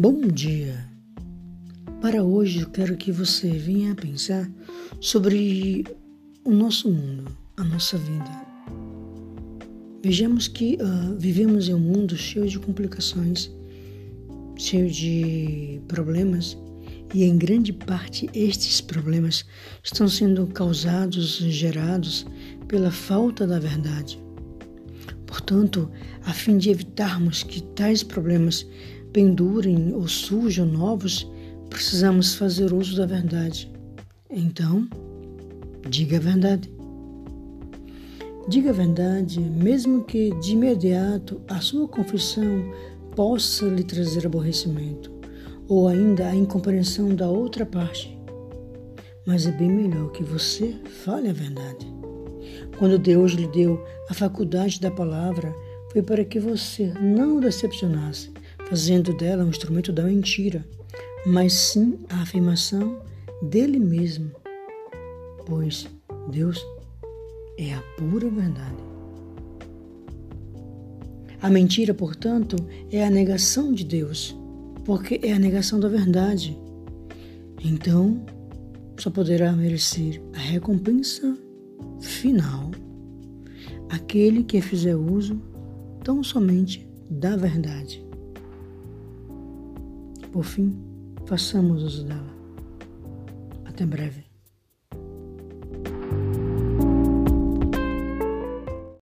Bom dia! Para hoje eu quero que você venha pensar sobre o nosso mundo, a nossa vida. Vejamos que uh, vivemos em um mundo cheio de complicações, cheio de problemas, e em grande parte estes problemas estão sendo causados gerados pela falta da verdade. Portanto, a fim de evitarmos que tais problemas pendurem ou surjam novos, precisamos fazer uso da verdade. Então, diga a verdade. Diga a verdade, mesmo que de imediato a sua confissão possa lhe trazer aborrecimento ou ainda a incompreensão da outra parte. Mas é bem melhor que você fale a verdade. Quando Deus lhe deu a faculdade da palavra, foi para que você não decepcionasse, fazendo dela um instrumento da mentira, mas sim a afirmação dele mesmo, pois Deus é a pura verdade. A mentira, portanto, é a negação de Deus, porque é a negação da verdade. Então, só poderá merecer a recompensa final aquele que fizer uso tão somente da verdade. Por fim, façamos uso dela. Até breve.